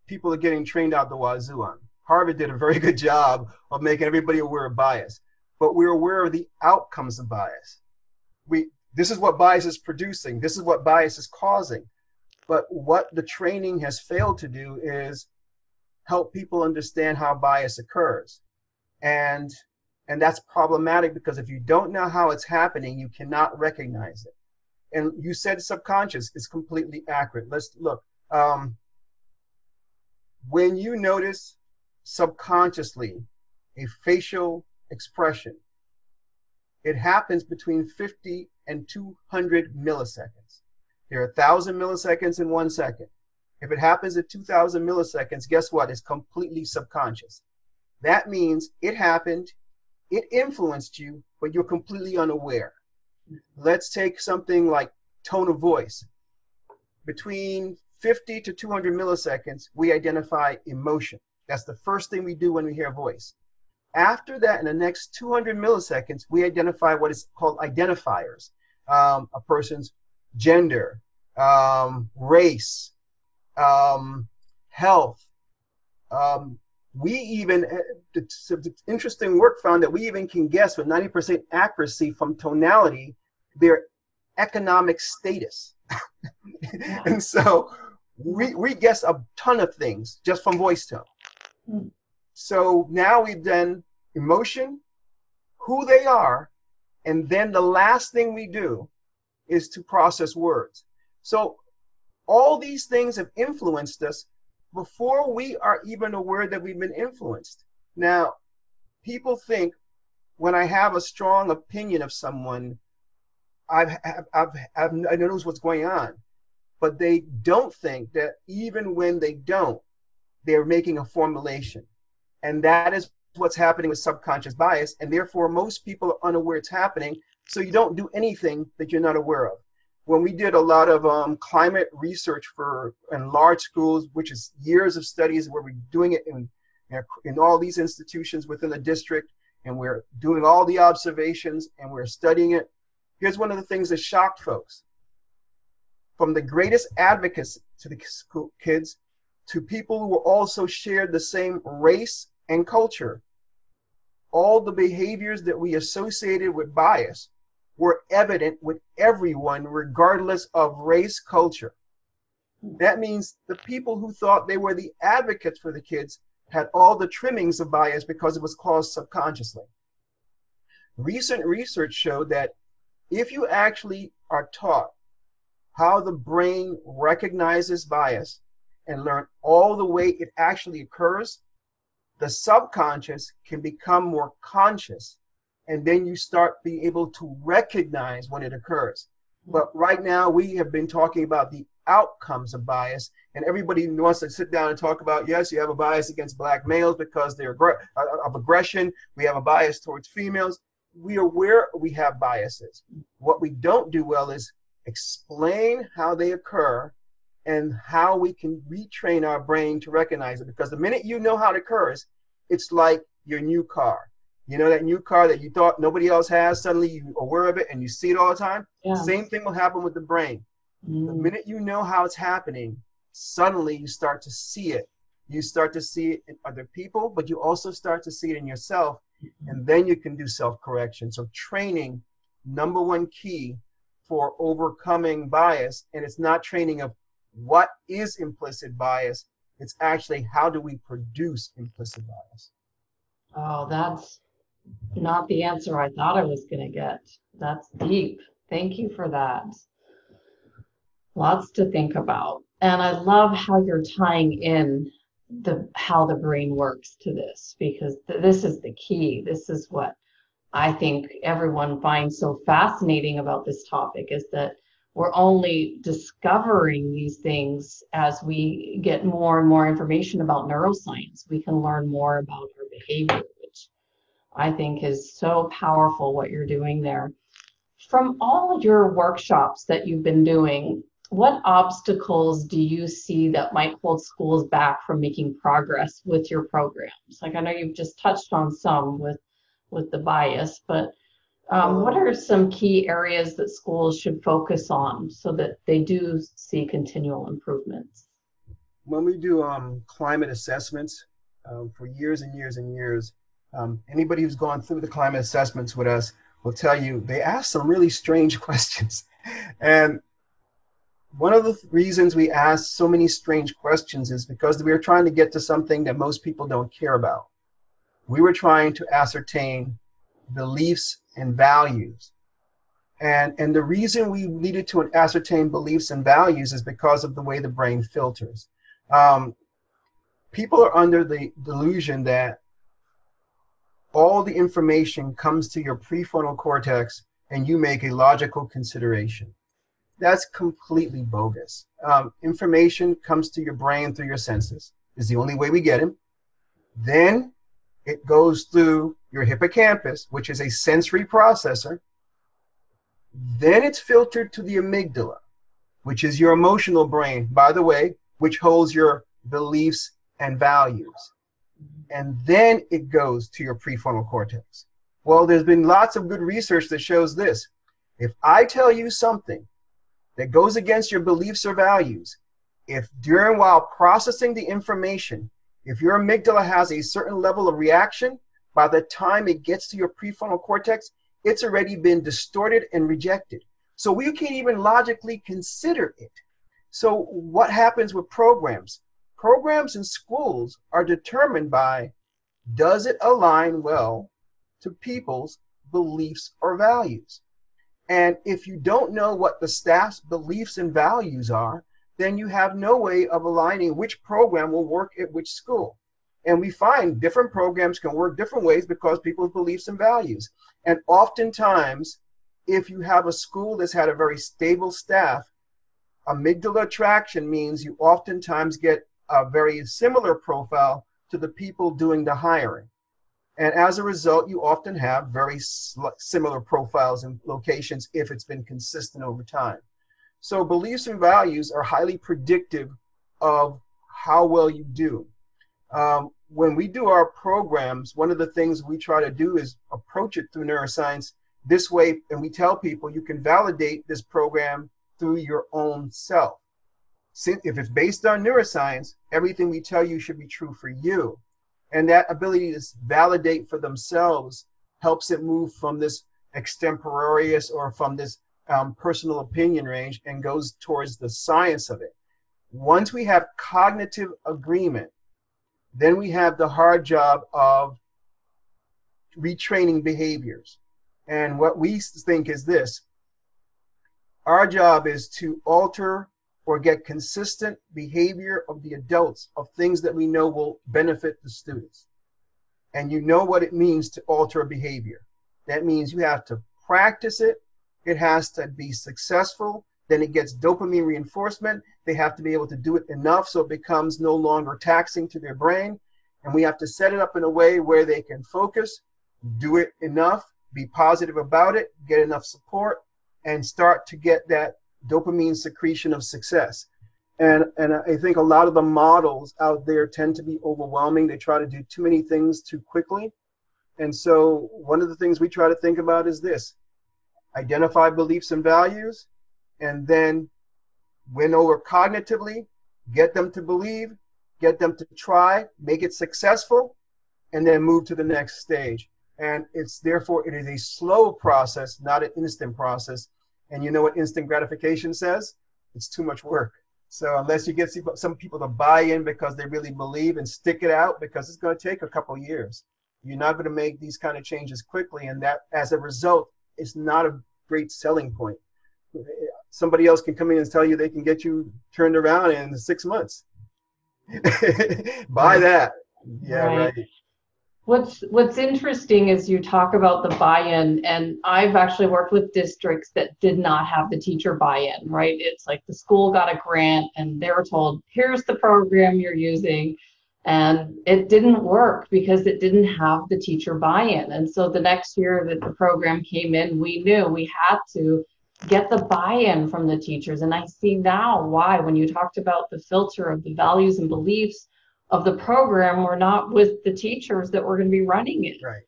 people are getting trained out the wazoo on. Harvard did a very good job of making everybody aware of bias, but we're aware of the outcomes of bias. We this is what bias is producing. This is what bias is causing. But what the training has failed to do is help people understand how bias occurs. And and that's problematic because if you don't know how it's happening, you cannot recognize it. And you said subconscious is completely accurate. Let's look. Um, when you notice subconsciously a facial expression, it happens between 50 and 200 milliseconds. There are 1,000 milliseconds in one second. If it happens at 2,000 milliseconds, guess what? It's completely subconscious. That means it happened, it influenced you, but you're completely unaware. Let's take something like tone of voice. Between 50 to 200 milliseconds, we identify emotion. That's the first thing we do when we hear a voice. After that, in the next 200 milliseconds, we identify what is called identifiers um, a person's gender, um, race, um, health. We even, uh, interesting work found that we even can guess with 90% accuracy from tonality their economic status. *laughs* and so we, we guess a ton of things just from voice tone. Mm. So now we've done emotion, who they are, and then the last thing we do is to process words. So all these things have influenced us before we are even aware that we've been influenced. Now, people think when I have a strong opinion of someone, I've, I've, I've, I've I what's going on, but they don't think that even when they don't, they're making a formulation. And that is what's happening with subconscious bias. And therefore, most people are unaware it's happening. So you don't do anything that you're not aware of. When we did a lot of um, climate research for in large schools, which is years of studies where we're doing it in, in all these institutions within the district, and we're doing all the observations and we're studying it. Here's one of the things that shocked folks. From the greatest advocates to the kids to people who also shared the same race and culture, all the behaviors that we associated with bias were evident with everyone, regardless of race, culture. That means the people who thought they were the advocates for the kids had all the trimmings of bias because it was caused subconsciously. Recent research showed that if you actually are taught how the brain recognizes bias and learn all the way it actually occurs, the subconscious can become more conscious and then you start being able to recognize when it occurs but right now we have been talking about the outcomes of bias and everybody wants to sit down and talk about yes you have a bias against black males because they're uh, of aggression we have a bias towards females we are aware we have biases what we don't do well is explain how they occur and how we can retrain our brain to recognize it. Because the minute you know how it occurs, it's like your new car. You know that new car that you thought nobody else has, suddenly you're aware of it and you see it all the time? Yeah. Same thing will happen with the brain. Mm. The minute you know how it's happening, suddenly you start to see it. You start to see it in other people, but you also start to see it in yourself. Mm-hmm. And then you can do self correction. So, training, number one key for overcoming bias. And it's not training of what is implicit bias. It's actually how do we produce implicit bias. Oh, that's not the answer I thought I was going to get. That's deep. Thank you for that. Lots to think about. And I love how you're tying in the how the brain works to this because th- this is the key. This is what I think everyone finds so fascinating about this topic is that we're only discovering these things as we get more and more information about neuroscience. We can learn more about our behavior, I think is so powerful what you're doing there. From all your workshops that you've been doing, what obstacles do you see that might hold schools back from making progress with your programs? Like I know you've just touched on some with with the bias, but um, what are some key areas that schools should focus on so that they do see continual improvements? When we do um, climate assessments um, for years and years and years, um, anybody who's gone through the climate assessments with us will tell you they ask some really strange *laughs* questions. and one of the reasons we ask so many strange questions is because we are trying to get to something that most people don't care about. We were trying to ascertain beliefs and values. And, and the reason we needed to ascertain beliefs and values is because of the way the brain filters. Um, people are under the delusion that all the information comes to your prefrontal cortex and you make a logical consideration. That's completely bogus. Um, information comes to your brain through your senses, is the only way we get it. Then it goes through your hippocampus, which is a sensory processor. Then it's filtered to the amygdala, which is your emotional brain, by the way, which holds your beliefs and values. And then it goes to your prefrontal cortex. Well, there's been lots of good research that shows this. If I tell you something that goes against your beliefs or values, if during while processing the information, if your amygdala has a certain level of reaction, by the time it gets to your prefrontal cortex, it's already been distorted and rejected. So we can't even logically consider it. So what happens with programs? Programs in schools are determined by does it align well to people's beliefs or values? And if you don't know what the staff's beliefs and values are, then you have no way of aligning which program will work at which school. And we find different programs can work different ways because people's beliefs and values. And oftentimes, if you have a school that's had a very stable staff, amygdala attraction means you oftentimes get a very similar profile to the people doing the hiring. And as a result, you often have very similar profiles and locations if it's been consistent over time. So beliefs and values are highly predictive of how well you do. Um, when we do our programs, one of the things we try to do is approach it through neuroscience this way, and we tell people you can validate this program through your own self. If it's based on neuroscience, everything we tell you should be true for you. And that ability to validate for themselves helps it move from this extemporaneous or from this um, personal opinion range and goes towards the science of it. Once we have cognitive agreement, then we have the hard job of retraining behaviors. And what we think is this our job is to alter or get consistent behavior of the adults of things that we know will benefit the students. And you know what it means to alter a behavior. That means you have to practice it, it has to be successful, then it gets dopamine reinforcement. They have to be able to do it enough so it becomes no longer taxing to their brain. And we have to set it up in a way where they can focus, do it enough, be positive about it, get enough support, and start to get that dopamine secretion of success. And, and I think a lot of the models out there tend to be overwhelming. They try to do too many things too quickly. And so, one of the things we try to think about is this identify beliefs and values, and then win over cognitively, get them to believe, get them to try, make it successful, and then move to the next stage. And it's therefore, it is a slow process, not an instant process. And you know what instant gratification says? It's too much work. So unless you get some people to buy in because they really believe and stick it out, because it's going to take a couple years, you're not going to make these kind of changes quickly. And that, as a result, is not a great selling point. Somebody else can come in and tell you they can get you turned around in six months. *laughs* buy that. Yeah, right. right. What's what's interesting is you talk about the buy-in, and I've actually worked with districts that did not have the teacher buy-in. Right? It's like the school got a grant, and they were told, "Here's the program you're using," and it didn't work because it didn't have the teacher buy-in. And so the next year that the program came in, we knew we had to get the buy-in from the teachers. And I see now why when you talked about the filter of the values and beliefs of the program were not with the teachers that were going to be running it. Right.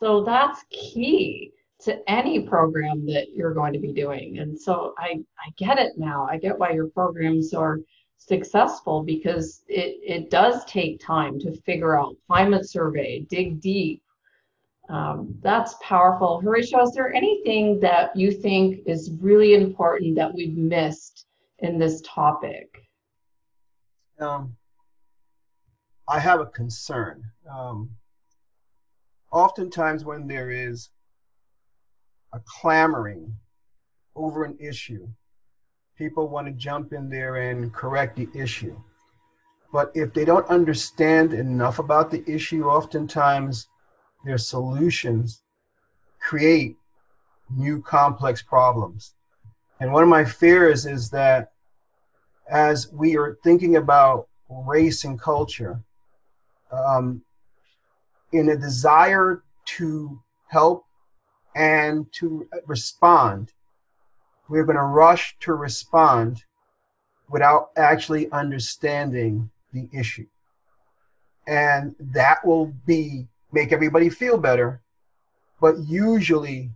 So that's key to any program that you're going to be doing. And so I, I get it now. I get why your programs are successful because it, it does take time to figure out climate survey, dig deep. Um, that's powerful. Horacio, is there anything that you think is really important that we've missed in this topic? Um, I have a concern. Um, oftentimes, when there is a clamoring over an issue, people want to jump in there and correct the issue. But if they don't understand enough about the issue, oftentimes their solutions create new complex problems. And one of my fears is that as we are thinking about race and culture, um, in a desire to help and to respond, we're going to rush to respond without actually understanding the issue. And that will be make everybody feel better, but usually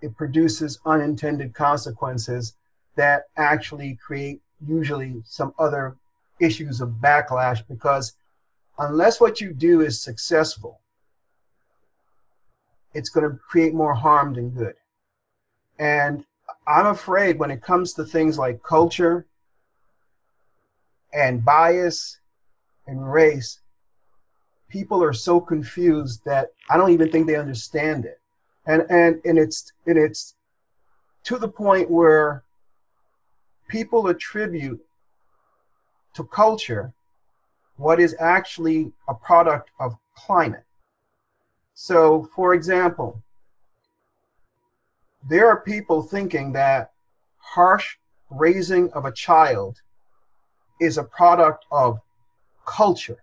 it produces unintended consequences that actually create usually some other issues of backlash because unless what you do is successful, it's going to create more harm than good. And I'm afraid when it comes to things like culture and bias and race, people are so confused that I don't even think they understand it. And and and it's and it's to the point where people attribute to culture what is actually a product of climate. So, for example, there are people thinking that harsh raising of a child is a product of culture.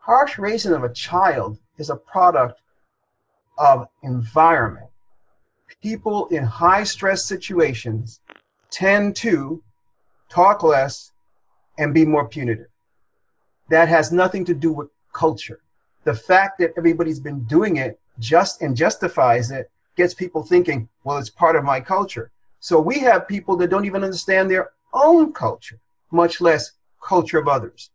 Harsh raising of a child is a product of environment. People in high stress situations tend to talk less and be more punitive. That has nothing to do with culture. The fact that everybody's been doing it just and justifies it gets people thinking, well, it's part of my culture. So we have people that don't even understand their own culture, much less culture of others.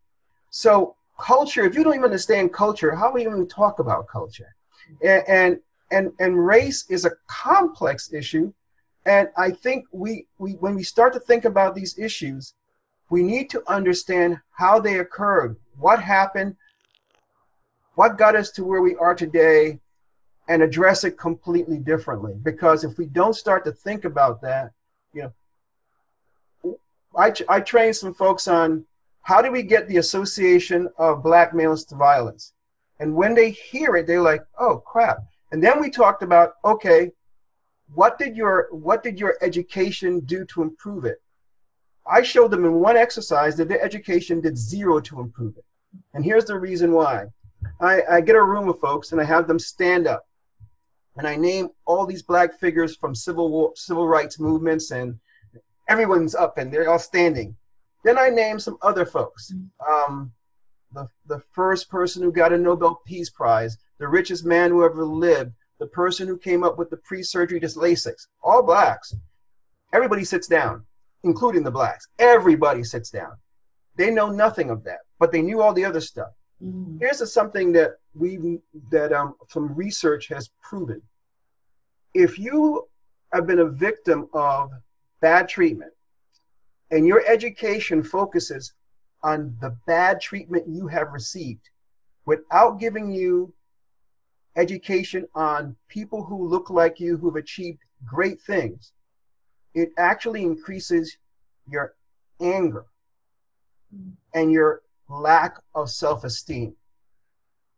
So culture, if you don't even understand culture, how are you even talk about culture? And, and and and race is a complex issue. And I think we, we when we start to think about these issues, we need to understand how they occurred, what happened, what got us to where we are today, and address it completely differently. Because if we don't start to think about that, you know, I, I trained some folks on how do we get the association of black males to violence? And when they hear it, they're like, oh crap. And then we talked about, okay, what did your what did your education do to improve it? I showed them in one exercise that their education did zero to improve it. And here's the reason why. I, I get a room of folks and I have them stand up and I name all these black figures from civil war, civil rights movements, and everyone's up and they're all standing. Then I name some other folks. Um, the, the first person who got a Nobel Peace Prize, the richest man who ever lived, the person who came up with the pre-surgery dyslexics, all blacks. Everybody sits down, including the blacks. Everybody sits down. They know nothing of that, but they knew all the other stuff. Mm-hmm. Here's something that we that um, some research has proven. If you have been a victim of bad treatment, and your education focuses on the bad treatment you have received, without giving you education on people who look like you who've achieved great things, it actually increases your anger mm-hmm. and your lack of self esteem.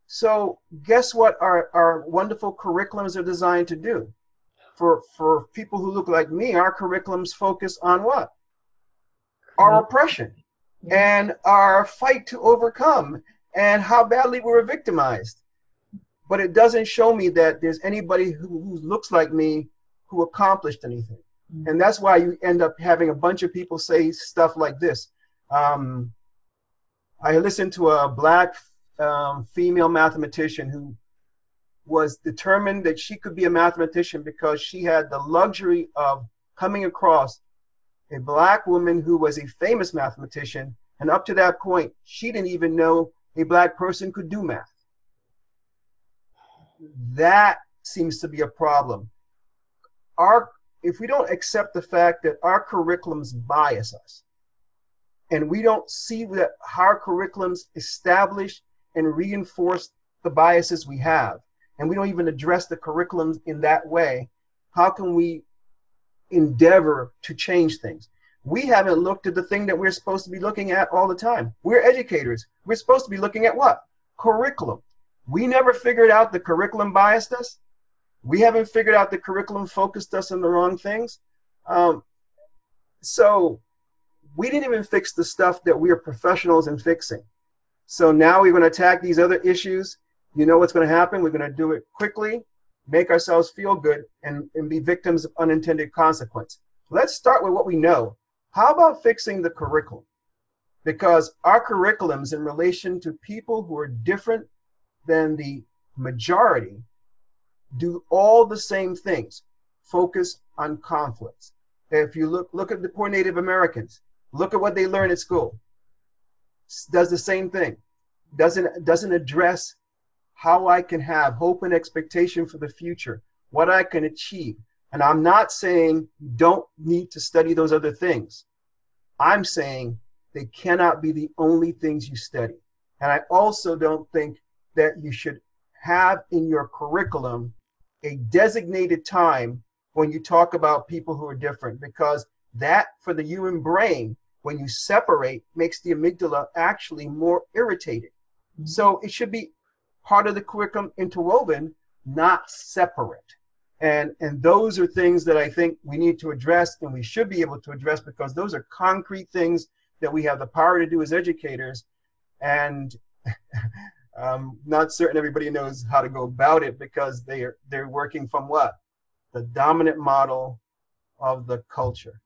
So, guess what our, our wonderful curriculums are designed to do? For, for people who look like me, our curriculums focus on what? Our oppression and our fight to overcome and how badly we were victimized. But it doesn't show me that there's anybody who, who looks like me who accomplished anything. Mm-hmm. And that's why you end up having a bunch of people say stuff like this. Um, I listened to a black um, female mathematician who was determined that she could be a mathematician because she had the luxury of coming across a black woman who was a famous mathematician. And up to that point, she didn't even know a black person could do math. That seems to be a problem. Our, if we don't accept the fact that our curriculums bias us, and we don't see that our curriculums establish and reinforce the biases we have, and we don't even address the curriculums in that way, how can we endeavor to change things? We haven't looked at the thing that we're supposed to be looking at all the time. We're educators. We're supposed to be looking at what? Curriculum. We never figured out the curriculum biased us. We haven't figured out the curriculum focused us on the wrong things. Um, so we didn't even fix the stuff that we are professionals in fixing. So now we're going to attack these other issues. You know what's going to happen? We're going to do it quickly, make ourselves feel good, and, and be victims of unintended consequence. Let's start with what we know. How about fixing the curriculum? Because our curriculums, in relation to people who are different than the majority, do all the same things focus on conflicts. If you look, look at the poor Native Americans, Look at what they learn at school. does the same thing. Doesn't doesn't address how I can have hope and expectation for the future, what I can achieve. And I'm not saying you don't need to study those other things. I'm saying they cannot be the only things you study. And I also don't think that you should have in your curriculum a designated time when you talk about people who are different because that for the human brain when you separate makes the amygdala actually more irritated mm-hmm. so it should be part of the curriculum interwoven not separate. And and those are things that i think we need to address and we should be able to address because those are concrete things that we have the power to do as educators. And *laughs* I'm not certain everybody knows how to go about it because they are they're working from what the dominant model of the culture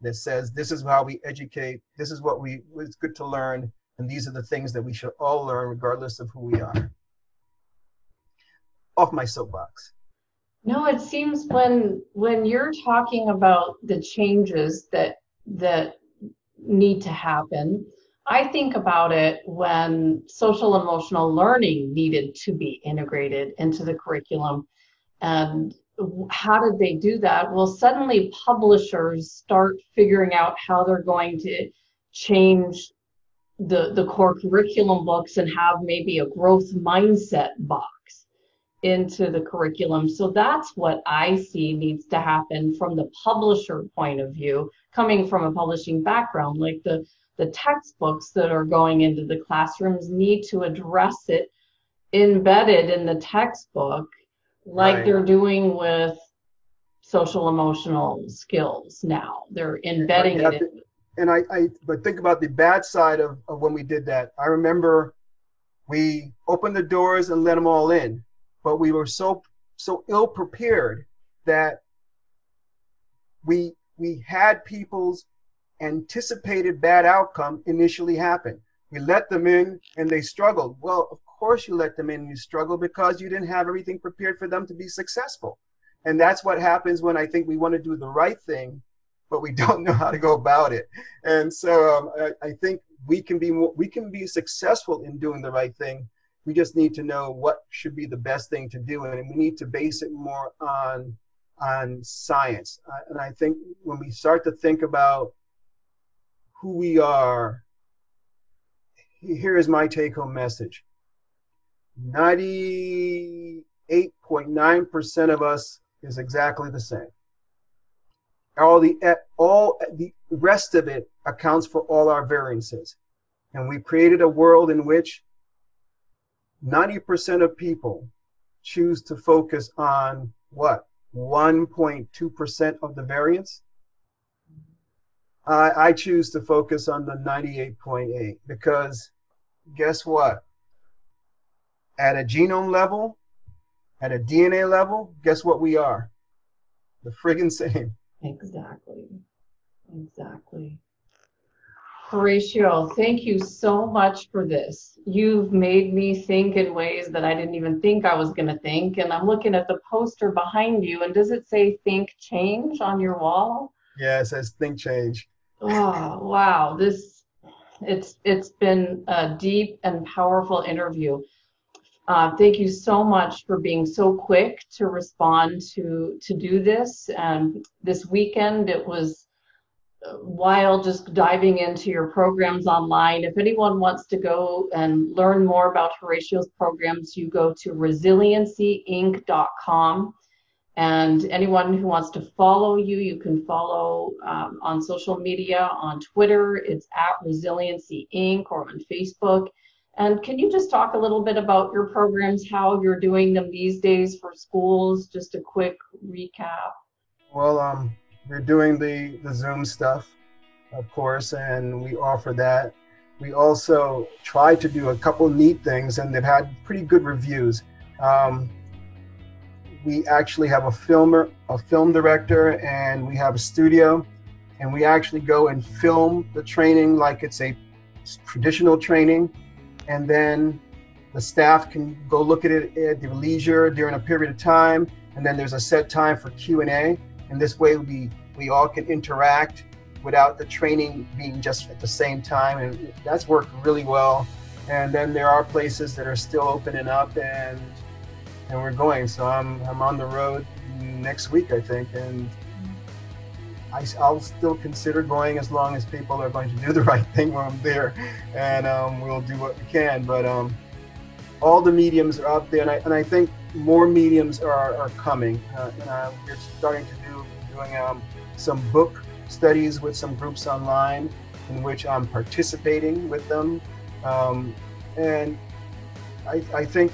that says this is how we educate, this is what we it's good to learn, and these are the things that we should all learn regardless of who we are. Off my soapbox. No, it seems when when you're talking about the changes that that need to happen, I think about it when social emotional learning needed to be integrated into the curriculum. And how did they do that? Well, suddenly publishers start figuring out how they're going to change the, the core curriculum books and have maybe a growth mindset box into the curriculum. So that's what I see needs to happen from the publisher point of view, coming from a publishing background. Like the, the textbooks that are going into the classrooms need to address it embedded in the textbook like right. they're doing with social emotional skills now. They're embedding it. In. And I, I, but think about the bad side of, of when we did that. I remember we opened the doors and let them all in, but we were so so ill prepared that we we had people's anticipated bad outcome initially happen. We let them in and they struggled. Well, of course you let them in and you struggle because you didn't have everything prepared for them to be successful. And that's what happens when I think we want to do the right thing, but we *laughs* don't know how to go about it. And so um, I, I, think we can be more, we can be successful in doing the right thing. We just need to know what should be the best thing to do, and we need to base it more on on science. Uh, and I think when we start to think about who we are, here is my take-home message 98.9% of us is exactly the same. All the all the rest of it accounts for all our variances. And we've created a world in which 90% of people choose to focus on what? 1.2% of the variance. I, I choose to focus on the 98.8 because guess what? at a genome level, at a DNA level, guess what we are? The friggin' same. Exactly. Exactly. Horacio, thank you so much for this. You've made me think in ways that I didn't even think I was going to think. And I'm looking at the poster behind you, and does it say Think Change on your wall? Yeah, it says Think Change. Oh, wow. This it's it's been a deep and powerful interview. Uh, thank you so much for being so quick to respond to to do this. And this weekend, it was while just diving into your programs online. If anyone wants to go and learn more about Horacio's programs, you go to resiliencyinc.com. And anyone who wants to follow you, you can follow um, on social media on Twitter. It's at Resiliency Inc. or on Facebook. And can you just talk a little bit about your programs, how you're doing them these days for schools? Just a quick recap. Well, um, we're doing the, the Zoom stuff, of course, and we offer that. We also try to do a couple neat things, and they've had pretty good reviews. Um, we actually have a filmer, a film director, and we have a studio, and we actually go and film the training like it's a traditional training and then the staff can go look at it at their leisure during a period of time and then there's a set time for q&a and this way we we all can interact without the training being just at the same time. And that's worked really well. And then there are places that are still opening up and and we're going. So I'm I'm on the road next week, I think, and I, will still consider going as long as people are going to do the *laughs* right thing when I'm there, and um, we'll do what we can. But um, all the mediums are out there, and I, and I think more mediums are, are coming. Uh, uh, we're starting to do doing um, some book studies with some groups online, in which I'm participating with them, um, and I, I think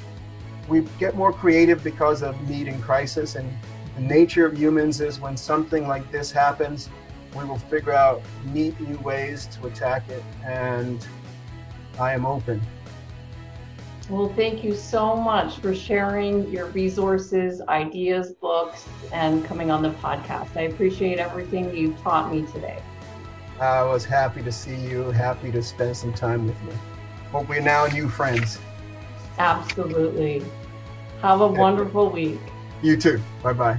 we get more creative because of need and crisis and the nature of humans is when something like this happens, we will figure out neat new ways to attack it, and I am open. Well, thank you so much for sharing your resources, ideas, books, and coming on the podcast. I appreciate everything you've taught me today. I was happy to see you, happy to spend some time with you. Hope we're now new friends. Absolutely. Have a wonderful week. You too. Bye bye.